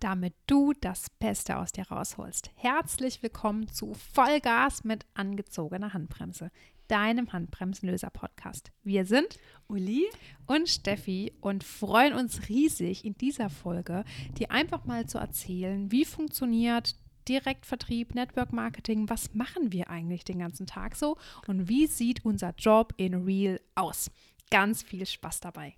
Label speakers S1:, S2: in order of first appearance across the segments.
S1: damit du das Beste aus dir rausholst. Herzlich willkommen zu Vollgas mit angezogener Handbremse, deinem Handbremsenlöser-Podcast. Wir sind
S2: Uli
S1: und Steffi und freuen uns riesig in dieser Folge, dir einfach mal zu erzählen, wie funktioniert Direktvertrieb, Network Marketing, was machen wir eigentlich den ganzen Tag so und wie sieht unser Job in Real aus. Ganz viel Spaß dabei.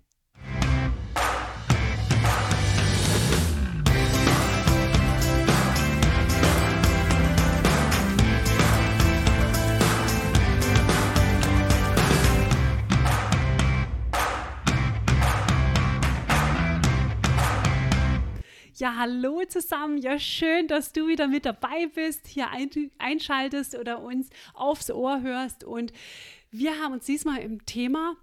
S2: Ja, hallo zusammen. Ja, schön, dass du wieder mit dabei bist, hier ein, einschaltest oder uns aufs Ohr hörst. Und wir haben uns diesmal im Thema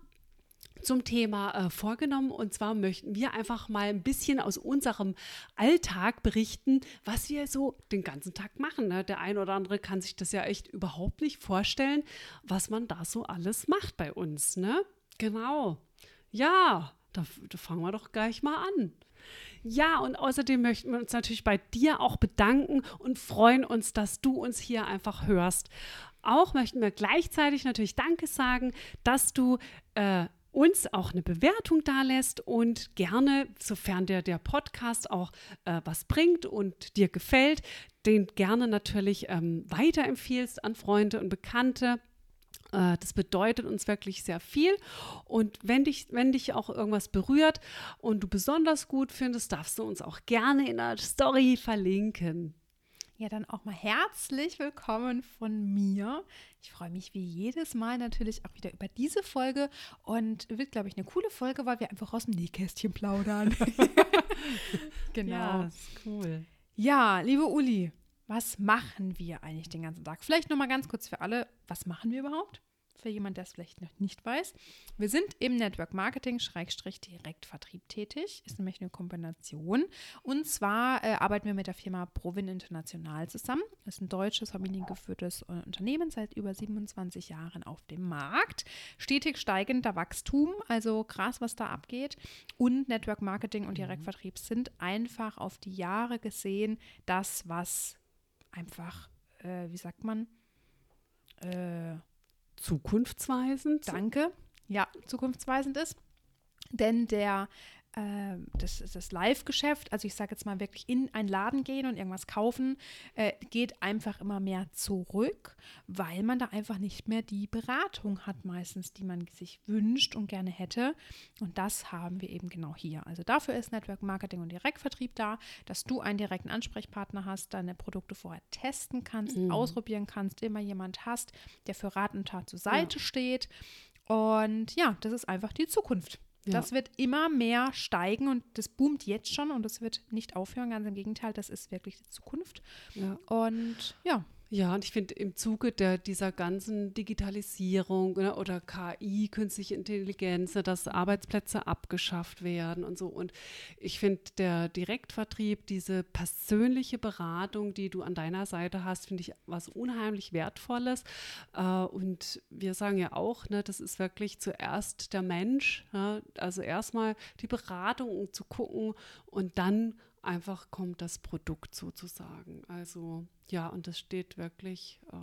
S2: zum Thema äh, vorgenommen. Und zwar möchten wir einfach mal ein bisschen aus unserem Alltag berichten, was wir so den ganzen Tag machen. Ne? Der ein oder andere kann sich das ja echt überhaupt nicht vorstellen, was man da so alles macht bei uns. Ne? Genau. Ja, da, da fangen wir doch gleich mal an. Ja, und außerdem möchten wir uns natürlich bei dir auch bedanken und freuen uns, dass du uns hier einfach hörst. Auch möchten wir gleichzeitig natürlich Danke sagen, dass du äh, uns auch eine Bewertung da lässt und gerne, sofern dir der Podcast auch äh, was bringt und dir gefällt, den gerne natürlich ähm, weiterempfiehlst an Freunde und Bekannte. Äh, das bedeutet uns wirklich sehr viel. Und wenn dich, wenn dich auch irgendwas berührt und du besonders gut findest, darfst du uns auch gerne in der Story verlinken.
S1: Ja, dann auch mal herzlich willkommen von mir. Ich freue mich wie jedes Mal natürlich auch wieder über diese Folge und wird, glaube ich, eine coole Folge, weil wir einfach aus dem Nähkästchen plaudern.
S2: genau. Ja, cool.
S1: Ja, liebe Uli, was machen wir eigentlich den ganzen Tag? Vielleicht noch mal ganz kurz für alle, was machen wir überhaupt? für jemand, der es vielleicht noch nicht weiß. Wir sind im Network Marketing Schrägstrich Direktvertrieb tätig. Ist nämlich eine Kombination. Und zwar äh, arbeiten wir mit der Firma Provin International zusammen. Das ist ein deutsches, familiengeführtes äh, Unternehmen seit über 27 Jahren auf dem Markt. Stetig steigender Wachstum, also krass, was da abgeht. Und Network Marketing und mhm. Direktvertrieb sind einfach auf die Jahre gesehen das, was einfach, äh, wie sagt man,
S2: äh, zukunftsweisend.
S1: Danke. Ja, zukunftsweisend ist. Denn der das, das Live-Geschäft, also ich sage jetzt mal wirklich in einen Laden gehen und irgendwas kaufen, äh, geht einfach immer mehr zurück, weil man da einfach nicht mehr die Beratung hat meistens, die man sich wünscht und gerne hätte. Und das haben wir eben genau hier. Also dafür ist Network Marketing und Direktvertrieb da, dass du einen direkten Ansprechpartner hast, deine Produkte vorher testen kannst, mhm. ausprobieren kannst, immer jemand hast, der für Rat und Tat zur Seite ja. steht. Und ja, das ist einfach die Zukunft. Ja. Das wird immer mehr steigen und das boomt jetzt schon und das wird nicht aufhören. Ganz im Gegenteil, das ist wirklich die Zukunft. Ja. Und ja.
S2: Ja, und ich finde im Zuge der, dieser ganzen Digitalisierung ne, oder KI, künstliche Intelligenz, ne, dass Arbeitsplätze abgeschafft werden und so. Und ich finde der Direktvertrieb, diese persönliche Beratung, die du an deiner Seite hast, finde ich was unheimlich Wertvolles. Äh, und wir sagen ja auch, ne, das ist wirklich zuerst der Mensch. Ne, also erstmal die Beratung, um zu gucken und dann einfach kommt das Produkt sozusagen. Also ja, und das steht wirklich äh,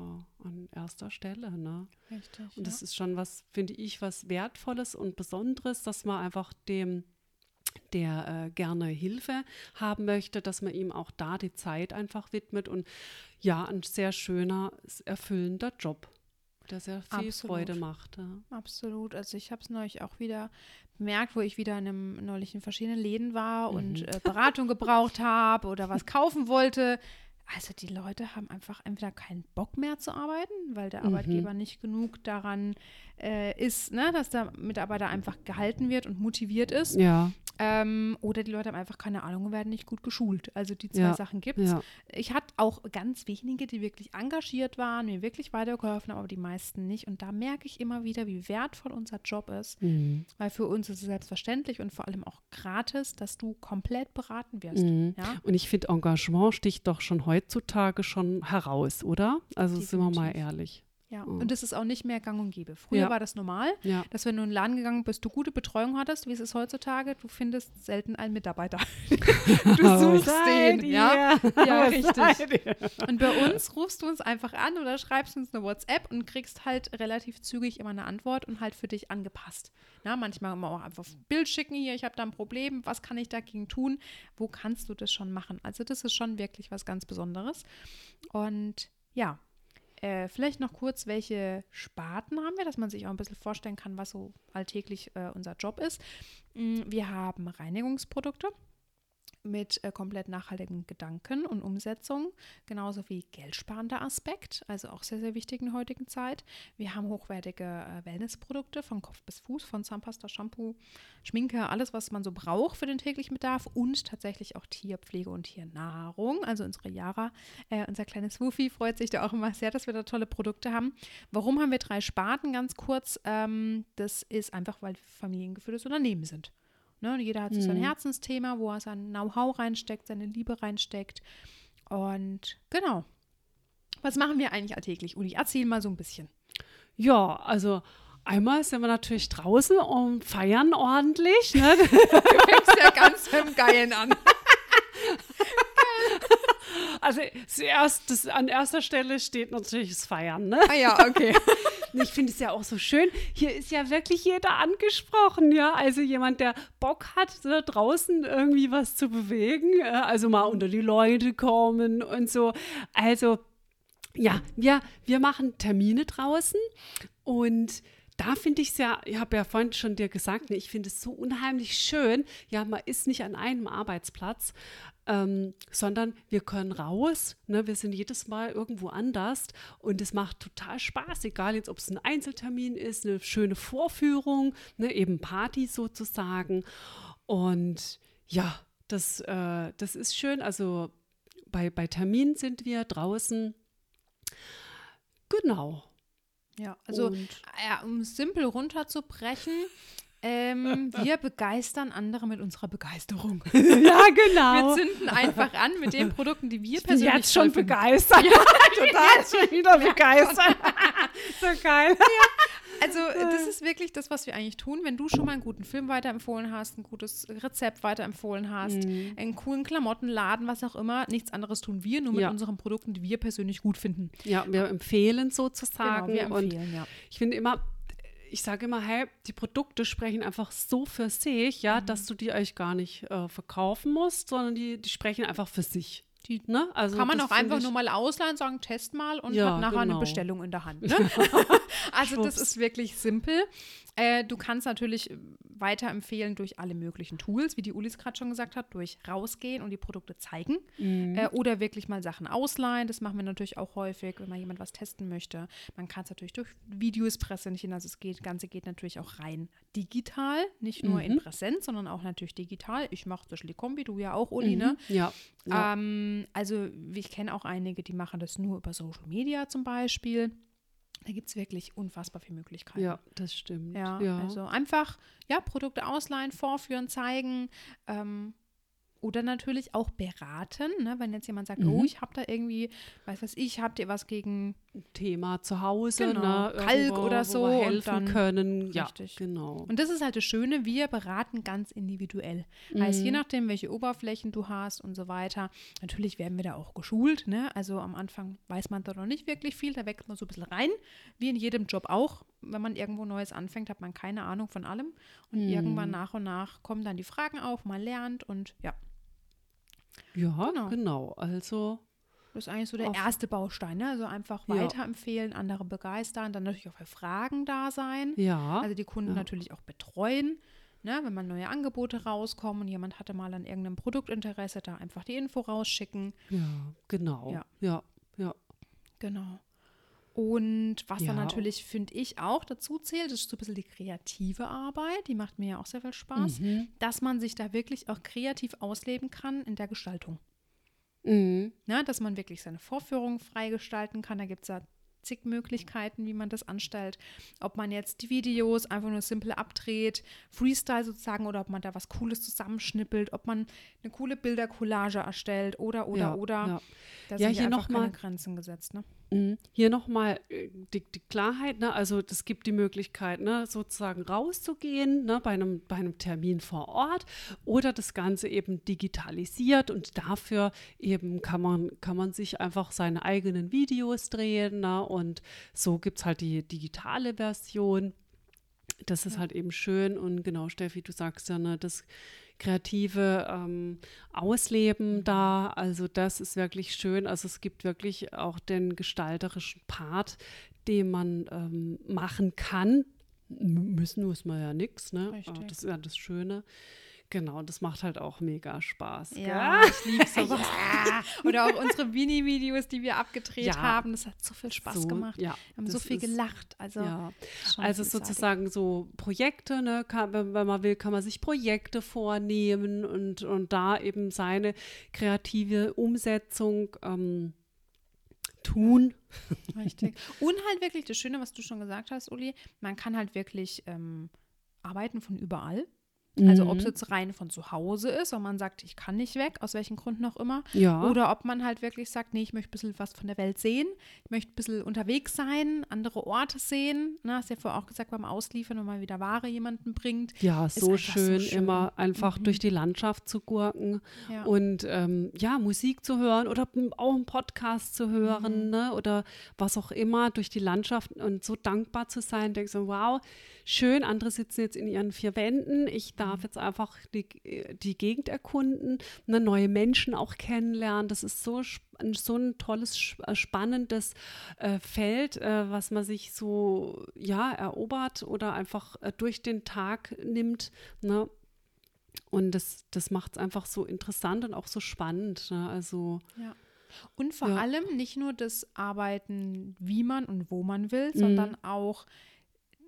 S2: an erster Stelle. Ne? Richtig. Und das ja. ist schon was, finde ich, was Wertvolles und Besonderes, dass man einfach dem der äh, gerne Hilfe haben möchte, dass man ihm auch da die Zeit einfach widmet und ja, ein sehr schöner, erfüllender Job, der sehr viel Absolut. Freude macht. Ja.
S1: Absolut. Also ich habe es neulich auch wieder bemerkt, wo ich wieder in einem neulich in verschiedenen Läden war mhm. und äh, Beratung gebraucht habe oder was kaufen wollte. Also die Leute haben einfach entweder keinen Bock mehr zu arbeiten, weil der mhm. Arbeitgeber nicht genug daran äh, ist, ne, dass der Mitarbeiter einfach gehalten wird und motiviert ist.
S2: Ja.
S1: Ähm, oder die Leute haben einfach keine Ahnung und werden nicht gut geschult. Also die zwei ja. Sachen gibt es. Ja. Ich hatte auch ganz wenige, die wirklich engagiert waren, mir wirklich weitergeholfen haben, aber die meisten nicht. Und da merke ich immer wieder, wie wertvoll unser Job ist. Mhm. Weil für uns ist es selbstverständlich und vor allem auch gratis, dass du komplett beraten wirst.
S2: Mhm. Ja? Und ich finde, Engagement sticht doch schon heutzutage schon heraus, oder? Also Definitiv. sind wir mal ehrlich.
S1: Ja,
S2: Mhm.
S1: und das ist auch nicht mehr gang und gäbe. Früher
S2: Ja.
S1: war das normal,
S2: Ja.
S1: dass wenn du in den Laden gegangen bist, du gute Betreuung hattest, wie es ist heutzutage, du findest selten einen Mitarbeiter. du suchst
S2: Seid
S1: den, ja.
S2: ihr?
S1: Ja, richtig. Und bei uns rufst du uns einfach an oder schreibst uns eine WhatsApp und kriegst halt relativ zügig immer eine Antwort und halt für dich angepasst. Na, manchmal immer auch einfach ein Bild schicken, hier, ich habe da ein Problem, was kann ich dagegen tun? Wo kannst du das schon machen? Also das ist schon wirklich was ganz Besonderes. Und ja, äh, vielleicht noch kurz, welche Sparten haben wir, dass man sich auch ein bisschen vorstellen kann, was so alltäglich äh, unser Job ist. Mm, Wir haben Reinigungsprodukte mit äh, komplett nachhaltigen Gedanken und Umsetzung, genauso wie geldsparender Aspekt, also auch sehr, sehr wichtig in der heutigen Zeit. Wir haben hochwertige äh, Wellnessprodukte von Kopf bis Fuß, von Zahnpasta, Shampoo, Schminke, alles, was man so braucht für den täglichen Bedarf und tatsächlich auch Tierpflege und Tiernahrung. Also unsere Yara, äh, unser kleines Wufi, freut sich da auch immer sehr, dass wir da tolle Produkte haben. Warum haben wir drei Sparten? Ganz kurz, ähm, das ist einfach, weil wir familiengeführtes Unternehmen sind. Ne? Jeder hat so sein
S2: Mhm.
S1: Herzensthema, wo er sein Know-how reinsteckt, seine Liebe reinsteckt. Und genau. Was machen wir eigentlich alltäglich? Uli, erzähl mal so ein bisschen.
S2: Ja, also einmal sind wir natürlich draußen und feiern ordentlich. Ne?
S1: Du fängst ja ganz beim Geilen an.
S2: Also zuerst, das, an erster Stelle steht natürlich das Feiern. Ne?
S1: Ah ja, okay.
S2: Ich finde es ja auch so schön. Hier ist ja wirklich jeder angesprochen, ja. Also jemand, der Bock hat, da draußen irgendwie was zu bewegen, äh, also mal unter die Leute kommen und so. Also ja, wir, wir machen Termine draußen und da finde ich es ja, ich habe ja vorhin schon dir gesagt, ne, ich finde es so unheimlich schön. Ja, man ist nicht an einem Arbeitsplatz, ähm, sondern wir können raus. Ne, wir sind jedes Mal irgendwo anders und es macht total Spaß, egal jetzt, ob es ein Einzeltermin ist, eine schöne Vorführung, ne, eben Party sozusagen. Und ja, das, äh, das ist schön. Also bei, bei Terminen sind wir draußen. Genau.
S1: Ja, also ja, um es simpel runterzubrechen, ähm, wir begeistern andere mit unserer Begeisterung.
S2: ja,
S1: Wir
S2: genau.
S1: zünden einfach an mit den Produkten, die wir
S2: Ich bin
S1: persönlich
S2: jetzt schon
S1: finden.
S2: begeistert. Total schon wieder begeistert. so geil.
S1: Also das ist wirklich das, was wir eigentlich tun. Wenn du schon mal einen guten Film weiterempfohlen hast, ein gutes Rezept weiterempfohlen hast,
S2: Mhm.
S1: einen coolen Klamottenladen, was auch immer, nichts anderes tun wir, nur mit
S2: Ja.
S1: unseren Produkten, die wir persönlich gut finden.
S2: Ja, wir empfehlen sozusagen.
S1: Genau, wir
S2: und
S1: empfehlen, ja.
S2: ich finde immer, ich sage immer, hey, die Produkte sprechen einfach so für sich, ja,
S1: Mhm.
S2: dass du die eigentlich gar nicht äh, verkaufen musst, sondern die, die sprechen einfach für sich.
S1: Die
S2: ne? also
S1: Kann man
S2: das
S1: auch einfach nur mal ausleihen, sagen, test mal und
S2: Ja,
S1: hat nachher eine
S2: genau.
S1: Bestellung in der Hand. Ne? also das
S2: Schwupps.
S1: ist wirklich simpel. Äh, du kannst natürlich äh, weiterempfehlen durch alle möglichen Tools, wie die Ulis gerade schon gesagt hat, durch rausgehen und die Produkte zeigen
S2: Mhm.
S1: äh, oder wirklich mal Sachen ausleihen. Das machen wir natürlich auch häufig, wenn mal jemand was testen möchte. Man kann es natürlich durch Videos präsentieren, also es geht, das Ganze geht natürlich auch rein digital, nicht nur in
S2: Mhm.
S1: Präsenz, sondern auch natürlich digital. Ich mache die Kombi, du ja auch, Uli, ne?
S2: Mhm. Ja. ja.
S1: Ähm, also ich kenne auch einige, die machen das nur über Social Media zum Beispiel. Da gibt es wirklich unfassbar viele Möglichkeiten.
S2: ja, das stimmt.
S1: Ja,
S2: ja.
S1: also einfach ja, Produkte ausleihen, vorführen, zeigen ähm, oder natürlich auch beraten. Ne? Wenn jetzt jemand sagt,
S2: Mhm.
S1: oh, ich habe da irgendwie, weiß was ich, habt ihr was gegen
S2: Thema zu Hause,
S1: Genau,
S2: ne?
S1: Kalk
S2: Irgendwo,
S1: oder so
S2: helfen
S1: dann-
S2: können. Ja,
S1: Richtig.
S2: genau.
S1: Und das ist halt das Schöne, wir beraten ganz individuell. Heißt, je
S2: Mhm.
S1: nachdem, welche Oberflächen du hast und so weiter. Natürlich werden wir da auch geschult. Ne? Also am Anfang weiß man da noch nicht wirklich viel, da wächst man so ein bisschen rein, wie in jedem Job auch. Wenn man irgendwo Neues anfängt, hat man keine Ahnung von allem. Und
S2: Mhm.
S1: irgendwann nach und nach kommen dann die Fragen auf, man lernt und ja,
S2: Ja,
S1: Genau.
S2: genau. Also,
S1: das ist eigentlich so der
S2: Auf-
S1: erste Baustein. Ne? Also einfach
S2: Ja.
S1: weiterempfehlen, andere begeistern, dann natürlich auch für Fragen da sein.
S2: ja.
S1: Also die Kunden
S2: ja.
S1: natürlich auch betreuen. Ne, wenn mal neue Angebote rauskommen und jemand hatte mal an irgendeinem Produktinteresse, da einfach die Info rausschicken.
S2: ja, genau.
S1: Ja.
S2: Ja, ja.
S1: Genau. Und was dann
S2: Ja.
S1: natürlich, finde ich, auch dazu zählt, ist so ein bisschen die kreative Arbeit. Die macht mir ja auch sehr viel Spaß,
S2: Mhm.
S1: dass man sich da wirklich auch kreativ ausleben kann in der Gestaltung.
S2: Mhm.
S1: Ne, dass man wirklich seine Vorführung freigestalten kann. Da gibt es ja zig Möglichkeiten, wie man das anstellt. Ob man jetzt die Videos einfach nur simpel abdreht, Freestyle sozusagen, oder ob man da was Cooles zusammenschnippelt, ob man eine coole Bildercollage erstellt oder, oder,
S2: ja,
S1: oder.
S2: Ja.
S1: Da
S2: Ja,
S1: sind
S2: hier
S1: einfach
S2: noch mal-
S1: Grenzen gesetzt. Ne?
S2: Mhm. Hier nochmal äh, die, die Klarheit, ne? also es gibt die Möglichkeit, ne, sozusagen rauszugehen ne, bei, einem, bei einem Termin vor Ort oder das Ganze eben digitalisiert und dafür eben kann man, kann man sich einfach seine eigenen Videos drehen ne? und so gibt es halt die digitale Version. Das ist ja. halt eben schön und genau, Steffi, du sagst ja, ne, das kreative ähm, Ausleben da. Also das ist wirklich schön. Also es gibt wirklich auch den gestalterischen Part, den man ähm, machen kann. M müssen muss man ja nichts, ne? Richtig. Das ist ja das Schöne. Genau, das macht halt auch mega Spaß.
S1: Ja, gell? ich liebe sowas. ja. Oder auch unsere Mini-Videos, die wir abgedreht ja. haben. Das hat so viel Spaß so, gemacht. Ja, wir haben so viel ist, gelacht. Also,
S2: ja. also sozusagen so Projekte, ne, kann, wenn, wenn, man will, kann man sich Projekte vornehmen und, und da eben seine kreative Umsetzung ähm, tun.
S1: Richtig. Und halt wirklich das Schöne, was du schon gesagt hast, Uli, man kann halt wirklich ähm, arbeiten von überall. Also ob es mhm. jetzt rein von zu Hause ist und man sagt, ich kann nicht weg, aus welchen Gründen auch immer. Ja. Oder ob man halt wirklich sagt, nee, ich möchte ein bisschen was von der Welt sehen. Ich möchte ein bisschen unterwegs sein, andere Orte sehen. Na, hast ja vorher auch gesagt, beim Ausliefern, wenn man wieder Ware jemanden bringt.
S2: Ja, so schön, so schön, immer einfach mhm. durch die Landschaft zu gurken ja. und ähm, ja, Musik zu hören oder auch einen Podcast zu hören mhm. ne? oder was auch immer, durch die Landschaft und so dankbar zu sein. Denke so, wow, schön, andere sitzen jetzt in ihren vier Wänden. Ich darf mhm. jetzt einfach die, die Gegend erkunden, ne, neue Menschen auch kennenlernen. Das ist so, so ein tolles, äh, spannendes äh, Feld, äh, was man sich so ja erobert oder einfach äh, durch den Tag nimmt. Ne? Und das, das macht es einfach so interessant und auch so spannend. Ne? Also
S1: ja. Und vor ja. allem nicht nur das Arbeiten, wie man und wo man will, mhm. sondern auch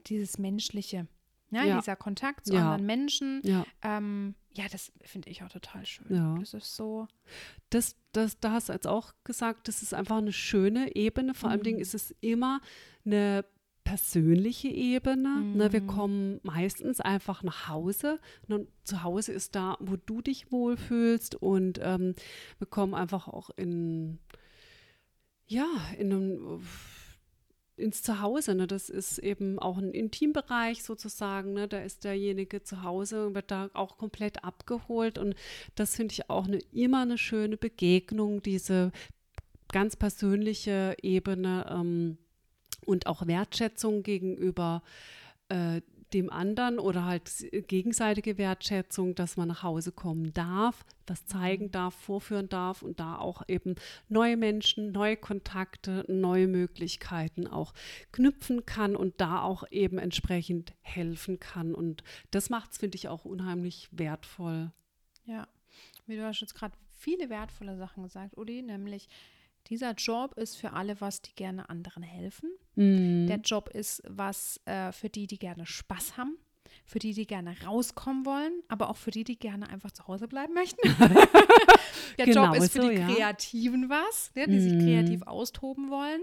S1: dieses Menschliche. Ja, ja. dieser Kontakt zu ja. anderen Menschen. Ja, ähm, ja das finde ich auch total schön. Ja. Das ist so.
S2: Das, das, da hast du jetzt auch gesagt, das ist einfach eine schöne Ebene. Vor mhm. allem ist es immer eine persönliche Ebene. Mhm. Ne, wir mhm. kommen meistens einfach nach Hause. Und zu Hause ist da, wo du dich wohlfühlst. Und ähm, wir kommen einfach auch in, ja, in einem ins Zuhause. Ne? Das ist eben auch ein Intimbereich sozusagen. Ne? Da ist derjenige zu Hause und wird da auch komplett abgeholt. Und das finde ich auch eine, immer eine schöne Begegnung, diese ganz persönliche Ebene ähm, und auch Wertschätzung gegenüber äh, dem anderen oder halt gegenseitige Wertschätzung, dass man nach Hause kommen darf, was zeigen mhm. darf, vorführen darf und da auch eben neue Menschen, neue Kontakte, neue Möglichkeiten auch knüpfen kann und da auch eben entsprechend helfen kann. Und das macht es, finde ich, auch unheimlich wertvoll.
S1: Ja, wie du hast jetzt gerade viele wertvolle Sachen gesagt, Uli, nämlich dieser Job ist für alle was, die gerne anderen helfen. Mhm. Der Job ist was äh, für die, die gerne Spaß haben, für die, die gerne rauskommen wollen, aber auch für die, die gerne einfach zu Hause bleiben möchten. Der genau Job ist für so, die Kreativen ja. was, ja, die mhm. sich kreativ austoben wollen.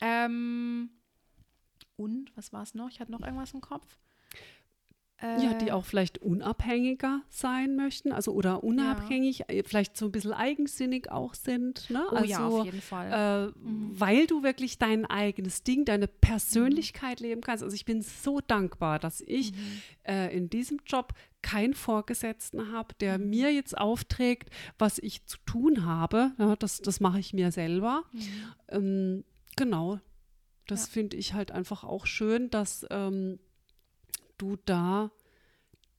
S1: Ähm, und was war es noch? Ich hatte noch irgendwas im Kopf
S2: ja, die äh. auch vielleicht unabhängiger sein möchten, also oder unabhängig, ja. Äh, vielleicht so ein bisschen eigensinnig auch sind. Ne?
S1: Oh
S2: also,
S1: ja, auf jeden Fall.
S2: Äh, mhm. Weil du wirklich dein eigenes Ding, deine Persönlichkeit mhm. leben kannst. Also ich bin so dankbar, dass ich mhm. äh, in diesem Job keinen Vorgesetzten habe, der mhm. mir jetzt aufträgt, was ich zu tun habe. Ja, das, das mache ich mir selber. Mhm. Ähm, genau. Das ja. finde ich halt einfach auch schön, dass ähm, du da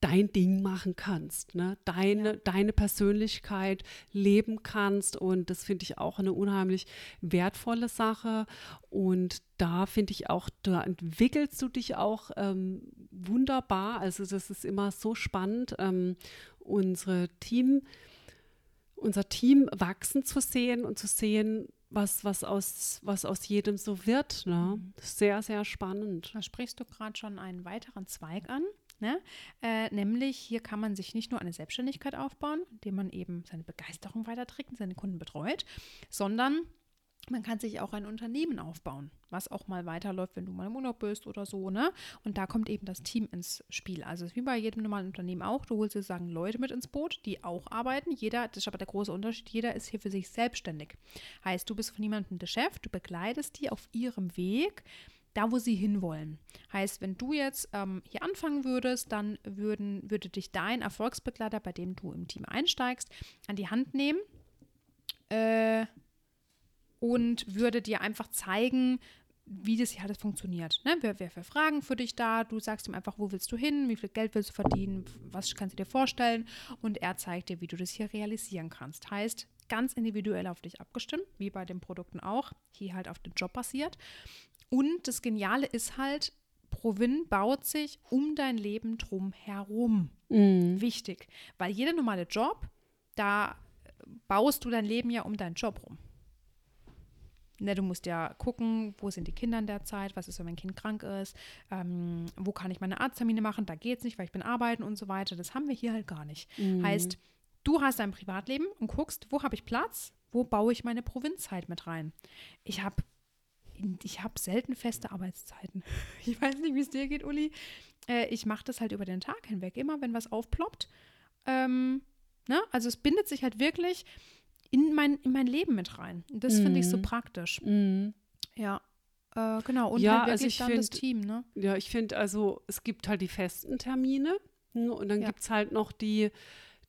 S2: dein Ding machen kannst, ne? deine, ja. deine Persönlichkeit leben kannst. Und das finde ich auch eine unheimlich wertvolle Sache. Und da finde ich auch, da entwickelst du dich auch ähm, wunderbar. Also das ist immer so spannend, ähm, unsere Team, unser Team wachsen zu sehen und zu sehen, was, was, aus, was aus jedem so wird. Ne? Mhm. Sehr, sehr spannend.
S1: Da sprichst du gerade schon einen weiteren Zweig an. Ne? Äh, nämlich hier kann man sich nicht nur eine Selbstständigkeit aufbauen, indem man eben seine Begeisterung weiterträgt und seine Kunden betreut, sondern Man kann sich auch ein Unternehmen aufbauen, was auch mal weiterläuft, wenn du mal im Urlaub bist oder so, ne? Und da kommt eben das Team ins Spiel. Also wie bei jedem normalen Unternehmen auch. Du holst sozusagen Leute mit ins Boot, die auch arbeiten. Jeder, das ist aber der große Unterschied, jeder ist hier für sich selbstständig. Heißt, du bist von niemandem der Chef, du begleitest die auf ihrem Weg, da wo sie hinwollen. Heißt, wenn du jetzt ähm, hier anfangen würdest, dann würden, würde dich dein Erfolgsbegleiter, bei dem du im Team einsteigst, an die Hand nehmen. Äh, und würde dir einfach zeigen, wie das hier alles funktioniert. Ne? Wer, wer für Fragen für dich da? Du sagst ihm einfach, wo willst du hin, wie viel Geld willst du verdienen, was kannst du dir vorstellen und er zeigt dir, wie du das hier realisieren kannst. Heißt, ganz individuell auf dich abgestimmt, wie bei den Produkten auch, hier halt auf den Job basiert. Und das Geniale ist halt, Provin baut sich um dein Leben drum herum. Mhm. Wichtig, weil jeder normale Job, da baust du dein Leben ja um deinen Job rum. Ne, du musst ja gucken, wo sind die Kinder in der Zeit, was ist, wenn mein Kind krank ist, ähm, wo kann ich meine Arzttermine machen, da geht es nicht, weil ich bin arbeiten und so weiter. Das haben wir hier halt gar nicht. Mhm. Heißt, du hast dein Privatleben und guckst, wo habe ich Platz, wo baue ich meine Provinzzeit mit rein. Ich habe ich hab selten feste Arbeitszeiten. Ich weiß nicht, wie es dir geht, Uli. Äh, ich mache das halt über den Tag hinweg, immer wenn was aufploppt. Ähm, ne? Also es bindet sich halt wirklich in mein, in mein Leben mit rein. Das mm. finde ich so mhm. praktisch. Mm. Ja. Äh, genau. Und
S2: ja,
S1: halt
S2: also ich
S1: dann
S2: find,
S1: das Team, ne?
S2: Ja, ich finde, also es gibt halt die festen Termine ne? und dann ja. gibt es halt noch die,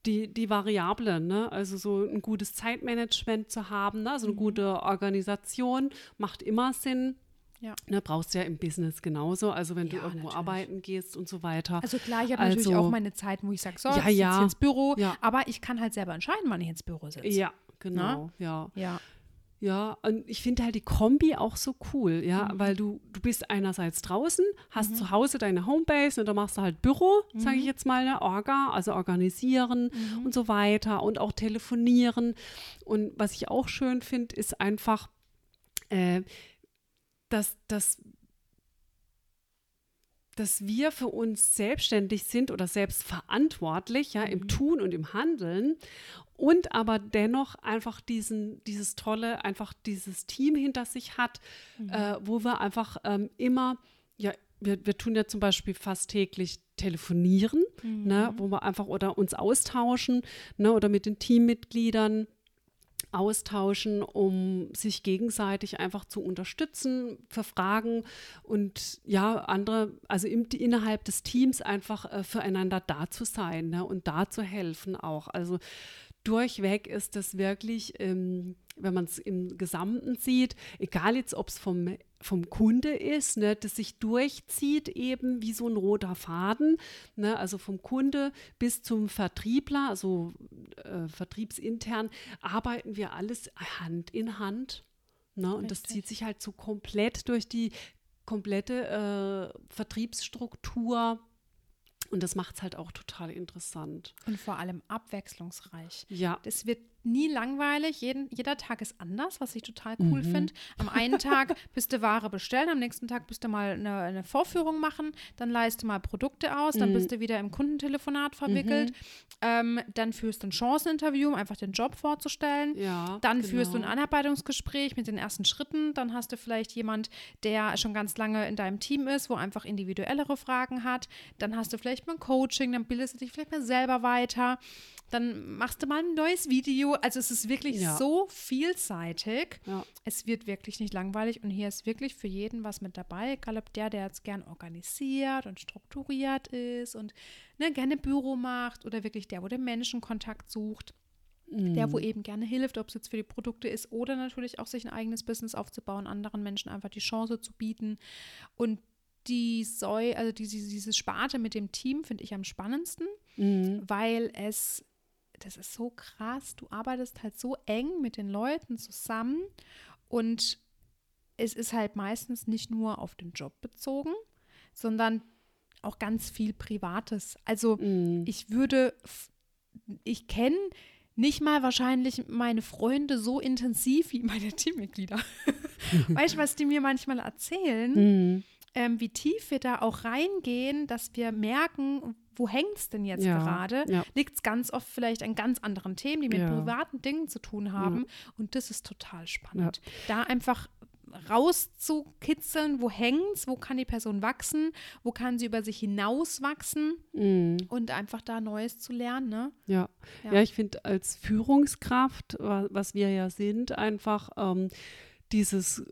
S2: die, die Variablen, ne? Also so ein gutes Zeitmanagement zu haben, ne? Also eine mhm. gute Organisation macht immer Sinn. Ja. Ne, brauchst du ja im Business genauso, also wenn ja, du irgendwo natürlich. arbeiten gehst und so weiter.
S1: Also klar, ich habe also, natürlich auch meine Zeit, wo ich sage, so, ja, ich ja. ins Büro, ja. aber ich kann halt selber entscheiden, wann ich ins Büro sitze.
S2: Ja, genau,
S1: Na?
S2: ja.
S1: Ja.
S2: Ja, und ich finde halt die Kombi auch so cool, ja, mhm. weil du, du bist einerseits draußen, hast mhm. zu Hause deine Homebase und da machst du halt Büro, mhm. sage ich jetzt mal, ne, Orga, also organisieren mhm. und so weiter und auch telefonieren. Und was ich auch schön finde, ist einfach, äh, dass, dass dass wir für uns selbstständig sind oder selbstverantwortlich, ja, im mhm. Tun und im Handeln und aber dennoch einfach diesen, dieses tolle, einfach dieses Team hinter sich hat, mhm. äh, wo wir einfach ähm, immer, ja, wir, wir tun ja zum Beispiel fast täglich telefonieren, ne, mhm. ne, wo wir einfach oder uns austauschen, ne, oder mit den Teammitgliedern austauschen, um sich gegenseitig einfach zu unterstützen für Fragen und ja, andere, also im, innerhalb des Teams einfach äh, füreinander da zu sein ne, und da zu helfen auch. Also durchweg ist das wirklich, ähm, wenn man es im Gesamten sieht, egal jetzt, ob es vom vom Kunde ist, ne, das sich durchzieht eben wie so ein roter Faden, ne, also vom Kunde bis zum Vertriebler, also äh, vertriebsintern, arbeiten wir alles Hand in Hand. Ne, und das zieht sich halt so komplett durch die komplette äh, Vertriebsstruktur. Und das macht es halt auch total interessant.
S1: Und vor allem abwechslungsreich.
S2: Ja.
S1: Das wird nie langweilig. Jeden, jeder Tag ist anders, was ich total cool mhm. finde. Am einen Tag bist du Ware bestellen, am nächsten Tag bist du mal eine, eine Vorführung machen, dann leist du mal Produkte aus, dann mhm. bist du wieder im Kundentelefonat verwickelt, mhm. ähm, dann führst du ein Chanceninterview, um einfach den Job vorzustellen.
S2: Ja,
S1: dann genau. führst du ein Anarbeitungsgespräch mit den ersten Schritten. Dann hast du vielleicht jemand, der schon ganz lange in deinem Team ist, wo einfach individuellere Fragen hat. Dann hast du vielleicht mal ein Coaching, dann bildest du dich vielleicht mal selber weiter dann machst du mal ein neues Video. Also es ist wirklich ja. so vielseitig. Ja. Es wird wirklich nicht langweilig und hier ist wirklich für jeden was mit dabei, egal ob der, der jetzt gern organisiert und strukturiert ist und ne, gerne Büro macht oder wirklich der, wo der Menschenkontakt sucht. Mhm. Der, wo eben gerne hilft, ob es jetzt für die Produkte ist oder natürlich auch sich ein eigenes Business aufzubauen, anderen Menschen einfach die Chance zu bieten. Und die Säu, also diese, diese Sparte mit dem Team finde ich am spannendsten, mhm. weil es das ist so krass. Du arbeitest halt so eng mit den Leuten zusammen und es ist halt meistens nicht nur auf den Job bezogen, sondern auch ganz viel Privates. Also mm. ich würde, ich kenne nicht mal wahrscheinlich meine Freunde so intensiv wie meine Teammitglieder. weißt du, was die mir manchmal erzählen? Mm. Ähm, wie tief wir da auch reingehen, dass wir merken, wo hängt es denn jetzt
S2: Ja,
S1: gerade?
S2: ja.
S1: Liegt es ganz oft vielleicht an ganz anderen Themen, die mit
S2: Ja.
S1: privaten Dingen zu tun haben. Und das ist total spannend. Da einfach rauszukitzeln, wo hängt's, wo kann die Person wachsen, wo kann sie über sich hinaus wachsen
S2: Mhm.
S1: und einfach da Neues zu lernen, ne?
S2: Ja.
S1: Ja.
S2: ja, ich finde als Führungskraft, wa- was wir ja sind, einfach ähm, dieses,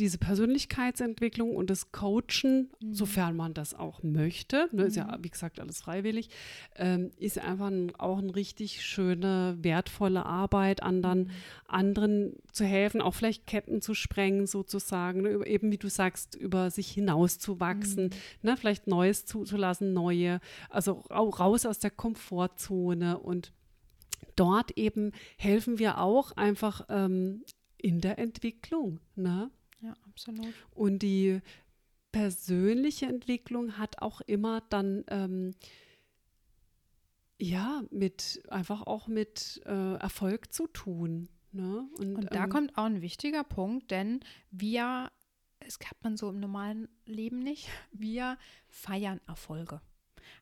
S2: diese Persönlichkeitsentwicklung und das Coachen,
S1: Mhm.
S2: sofern man das auch möchte, ne, ist ja wie gesagt alles freiwillig, ähm, ist einfach ein, auch eine richtig schöne, wertvolle Arbeit, anderen, anderen zu helfen, auch vielleicht Ketten zu sprengen sozusagen, ne, eben wie du sagst, über sich hinauszuwachsen, ne, vielleicht Neues zuzulassen, neue, also rau- raus aus der Komfortzone und dort eben helfen wir auch einfach ähm, in der Entwicklung. Ne?
S1: Ja, absolut.
S2: Und die persönliche Entwicklung hat auch immer dann ähm, ja mit einfach auch mit äh, Erfolg zu tun. Ne?
S1: Und da
S2: ähm,
S1: kommt auch ein wichtiger Punkt, denn wir, es hat man so im normalen Leben nicht, wir feiern Erfolge.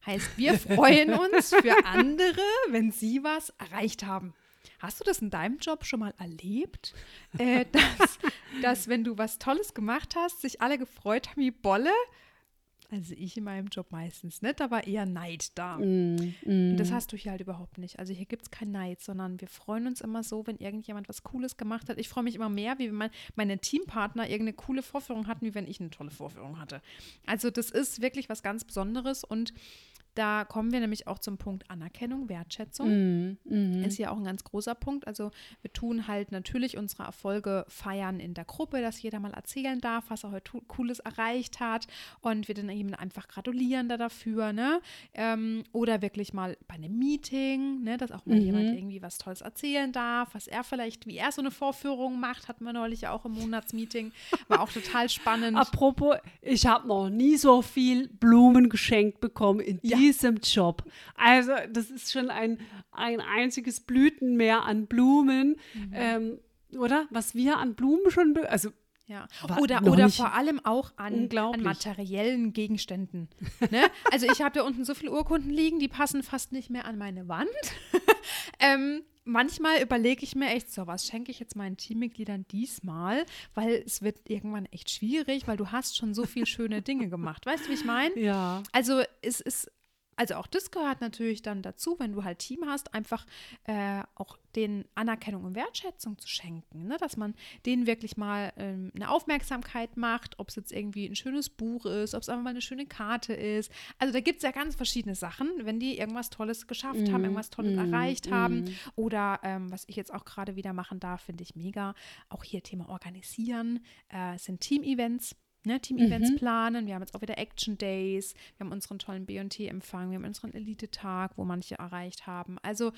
S1: Heißt, wir freuen uns für andere, wenn sie was erreicht haben. Hast du das in deinem Job schon mal erlebt, äh, dass, dass, wenn du was Tolles gemacht hast, sich alle gefreut haben wie Bolle? Also ich in meinem Job meistens nicht, aber eher Neid da.
S2: mm, mm,
S1: das hast du hier halt überhaupt nicht. Also hier gibt es kein Neid, sondern wir freuen uns immer so, wenn irgendjemand was Cooles gemacht hat. Ich freue mich immer mehr, wie wenn mein, meine Teampartner irgendeine coole Vorführung hatten, wie wenn ich eine tolle Vorführung hatte. Also das ist wirklich was ganz Besonderes und da kommen wir nämlich auch zum Punkt Anerkennung, Wertschätzung.
S2: mm, mm,
S1: Ist ja auch ein ganz großer Punkt. Also wir tun halt natürlich unsere Erfolge feiern in der Gruppe, dass jeder mal erzählen darf, was er heute Cooles erreicht hat und wir dann eben einfach gratulieren da dafür, ne? Ähm, oder wirklich mal bei einem Meeting, ne, dass auch mal
S2: Mhm.
S1: jemand irgendwie was Tolles erzählen darf, was er vielleicht, wie er so eine Vorführung macht, hatten wir neulich auch im Monatsmeeting. War auch total spannend.
S2: Apropos, ich habe noch nie so viel Blumen geschenkt bekommen in
S1: Ja.
S2: Diesem Job. Also das ist schon ein, ein einziges Blütenmeer an Blumen,
S1: Mhm.
S2: ähm, oder? Was wir an Blumen schon, also
S1: Ja. Oder, oder vor allem auch an, an materiellen Gegenständen. ne? Also ich habe da unten so viele Urkunden liegen, die passen fast nicht mehr an meine Wand. ähm, manchmal überlege ich mir echt, so was schenke ich jetzt meinen Teammitgliedern diesmal, weil es wird irgendwann echt schwierig, weil du hast schon so viele schöne Dinge gemacht. Weißt du, wie ich meine?
S2: ja.
S1: Also es ist, also auch das gehört natürlich dann dazu, wenn du halt Team hast, einfach äh, auch den Anerkennung und Wertschätzung zu schenken, ne? dass man denen wirklich mal ähm, eine Aufmerksamkeit macht, ob es jetzt irgendwie ein schönes Buch ist, ob es einfach mal eine schöne Karte ist. Also da gibt es ja ganz verschiedene Sachen, wenn die irgendwas Tolles geschafft haben, irgendwas Tolles erreicht haben oder ähm, was ich jetzt auch gerade wieder machen darf, finde ich mega. Auch hier Thema Organisieren, äh, sind Team-Events. Ne, Team-Events planen. Wir haben jetzt auch wieder Action Days. Wir haben unseren tollen BT-Empfang. Wir haben unseren Elite-Tag, wo manche erreicht haben. Also,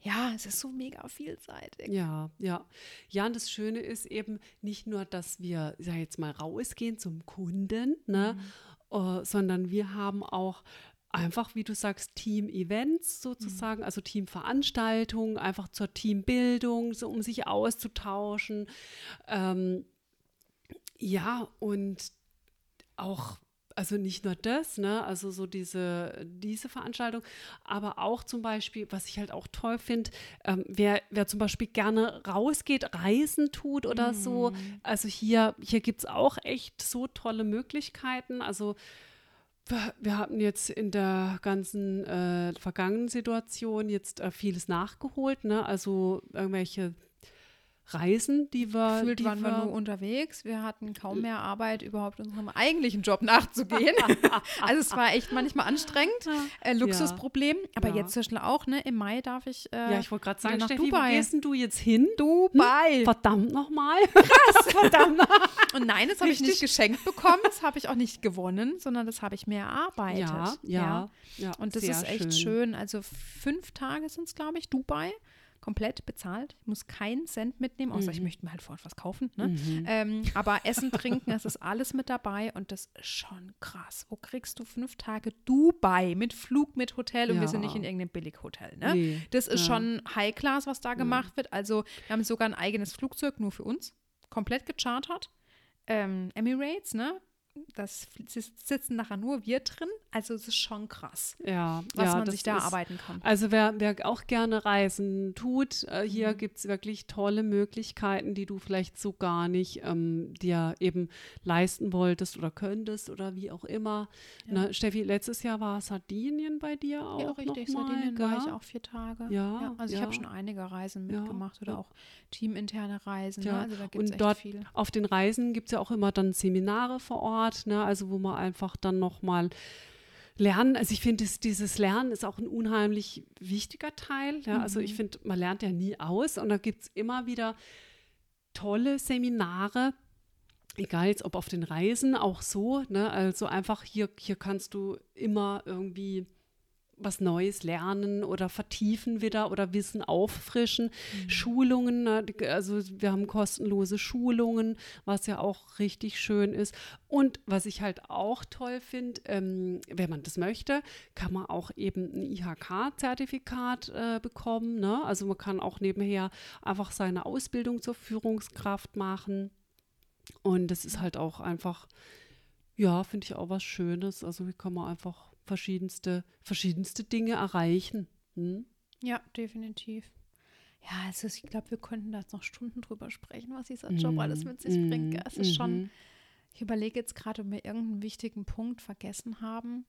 S1: ja, es ist so mega vielseitig.
S2: Ja, ja. Ja, und das Schöne ist eben nicht nur, dass wir, sag ich jetzt mal, rausgehen zum Kunden, ne, äh, sondern wir haben auch einfach, wie du sagst, Team-Events sozusagen, also Teamveranstaltungen, einfach zur Teambildung, so um sich auszutauschen. Ähm, ja, und auch, also nicht nur das, ne, also so diese, diese Veranstaltung, aber auch zum Beispiel, was ich halt auch toll finde, ähm, wer, wer zum Beispiel gerne rausgeht, Reisen tut oder so, also hier, hier gibt es auch echt so tolle Möglichkeiten, also wir, wir hatten jetzt in der ganzen äh, vergangenen Situation jetzt äh, vieles nachgeholt, ne, also irgendwelche Reisen, die wir,
S1: Gefühlt
S2: die
S1: waren wir nur unterwegs. Wir hatten kaum mehr Arbeit, überhaupt unserem eigentlichen Job nachzugehen. also es war echt manchmal anstrengend. Äh, Luxusproblem. Aber
S2: Ja.
S1: jetzt Beispiel auch, ne, im Mai darf ich äh,
S2: Ja, ich wollte gerade sagen,
S1: nach
S2: Steffi, wo
S1: Dubai.
S2: gehst denn du jetzt hin?
S1: Dubai.
S2: Verdammt nochmal. Krass. Verdammt
S1: Und nein, das habe ich nicht geschenkt bekommen, das habe ich auch nicht gewonnen, sondern das habe ich mir erarbeitet.
S2: Ja, ja, ja.
S1: Und das ist echt schön. Also fünf Tage sind es, glaube ich, Dubai. Komplett bezahlt. Ich muss keinen Cent mitnehmen, außer ich
S2: Mhm.
S1: möchte mir halt vorher was kaufen. Ne? Ähm, aber Essen, Trinken, das ist alles mit dabei und das ist schon krass. Wo kriegst du fünf Tage Dubai mit Flug, mit Hotel und wir sind
S2: Ja.
S1: nicht in irgendeinem Billighotel. Ne?
S2: Nee,
S1: Das ist
S2: ja.
S1: schon High-Class, was da gemacht wird. Also wir haben sogar ein eigenes Flugzeug nur für uns, komplett gechartert. Ähm, Emirates, ne? Das sitzen nachher nur wir drin. Also es ist schon krass,
S2: Ja,
S1: was
S2: ja,
S1: man sich da
S2: ist,
S1: arbeiten kann.
S2: Also wer, wer auch gerne Reisen tut, äh, hier
S1: Mhm.
S2: gibt es wirklich tolle Möglichkeiten, die du vielleicht so gar nicht ähm, dir eben leisten wolltest oder könntest oder wie auch immer.
S1: Ja.
S2: Ne, Steffi, letztes Jahr war Sardinien bei dir auch
S1: Ja, richtig.
S2: noch mal,
S1: Sardinien war ich
S2: gell?
S1: auch vier Tage.
S2: Ja,
S1: also ich
S2: ja.
S1: habe schon einige Reisen
S2: Ja,
S1: mitgemacht oder
S2: ja.
S1: auch teaminterne Reisen.
S2: Ja,
S1: Ne? Also da gibt es echt
S2: dort
S1: viel.
S2: Auf den Reisen gibt es ja auch immer dann Seminare vor Ort, ne? also wo man einfach dann nochmal lernen. Also ich finde, dieses- dieses Lernen ist auch ein unheimlich wichtiger Teil. Ja? Also ich
S1: Mhm.
S2: finde, man lernt ja nie aus und da gibt es immer wieder tolle Seminare. Egal jetzt ob auf den Reisen, auch so, ne? Also einfach hier, hier kannst du immer irgendwie was Neues lernen oder vertiefen wieder oder Wissen auffrischen. Schulungen, ne, also wir haben kostenlose Schulungen, was ja auch richtig schön ist. Und was ich halt auch toll finde, ähm, wenn man das möchte, kann man auch eben ein IHK-Zertifikat äh, bekommen. Ne? Also man kann auch nebenher einfach seine Ausbildung zur Führungskraft machen. Und das ist halt auch einfach, ja, finde ich auch was Schönes. Also hier kann man einfach verschiedenste, verschiedenste Dinge erreichen. Hm?
S1: Ja, definitiv. Ja, also ich glaube, wir könnten da jetzt noch Stunden drüber sprechen, was dieser Job alles mit sich bringt. gell? Es ist schon,
S2: Mhm.
S1: ich überlege jetzt gerade, ob wir irgendeinen wichtigen Punkt vergessen haben.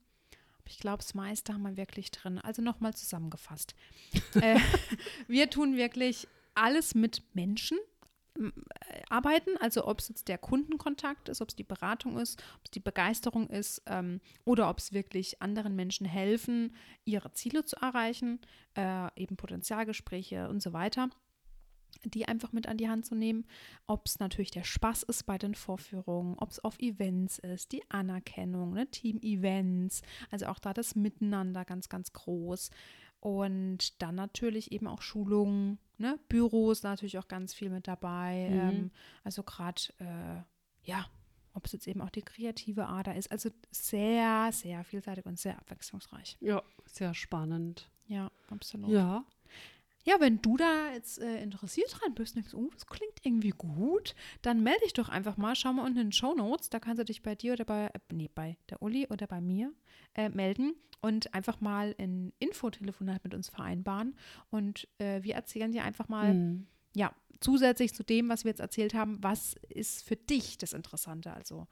S1: Aber ich glaube, das meiste haben wir wirklich drin. Also nochmal zusammengefasst. äh, wir tun wirklich alles mit Menschen arbeiten, also ob es jetzt der Kundenkontakt ist, ob es die Beratung ist, ob es die Begeisterung ist ähm, oder ob es wirklich anderen Menschen helfen, ihre Ziele zu erreichen, äh, eben Potenzialgespräche und so weiter die einfach mit an die Hand zu nehmen, ob es natürlich der Spaß ist bei den Vorführungen, ob es auf Events ist, die Anerkennung, ne, Team-Events, also auch da das Miteinander ganz, ganz groß. Und dann natürlich eben auch Schulungen, ne, Büros natürlich auch ganz viel mit dabei.
S2: Mhm.
S1: Ähm, also gerade, äh, ja, ob es jetzt eben auch die kreative Ader ist. Also sehr, sehr vielseitig und sehr abwechslungsreich.
S2: Ja, sehr spannend.
S1: Ja, absolut.
S2: Ja,
S1: Ja, wenn du da jetzt äh, interessiert dran bist und denkst, oh, das klingt irgendwie gut, dann melde dich doch einfach mal. Schau mal unten in den Show Notes, da kannst du dich bei dir oder bei, äh, nee, bei der Uli oder bei mir äh, melden und einfach mal ein Infotelefonat mit uns vereinbaren. Und äh, wir erzählen dir einfach mal,
S2: Mhm.
S1: ja, zusätzlich zu dem, was wir jetzt erzählt haben, was ist für dich das Interessante? Also,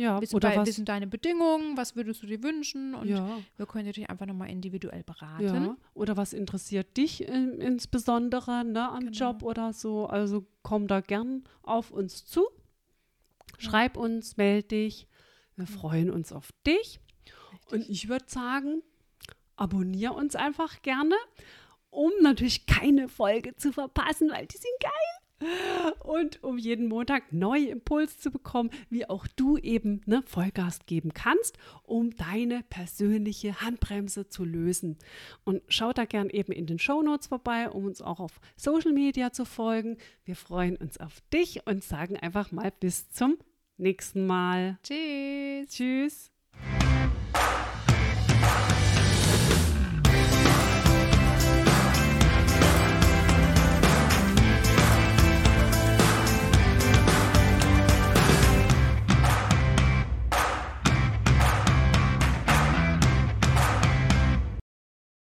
S2: ja
S1: sind,
S2: oder
S1: dei-
S2: was?
S1: sind deine Bedingungen? Was würdest du dir wünschen? Und
S2: ja,
S1: wir können dich einfach nochmal individuell beraten.
S2: ja. Oder was interessiert dich in, insbesondere ne, am
S1: Genau.
S2: Job oder so? Also komm da gern auf uns zu. Schreib uns, meld dich. Wir freuen uns auf dich. Und ich würde sagen, abonniere uns einfach gerne, um natürlich keine Folge zu verpassen, weil die sind geil. Und um jeden Montag neue Impulse zu bekommen, wie auch du eben ne, Vollgas geben kannst, um deine persönliche Handbremse zu lösen. Und schau da gern eben in den Shownotes vorbei, um uns auch auf Social Media zu folgen. Wir freuen uns auf dich und sagen einfach mal bis zum nächsten Mal.
S1: Tschüss.
S2: Tschüss.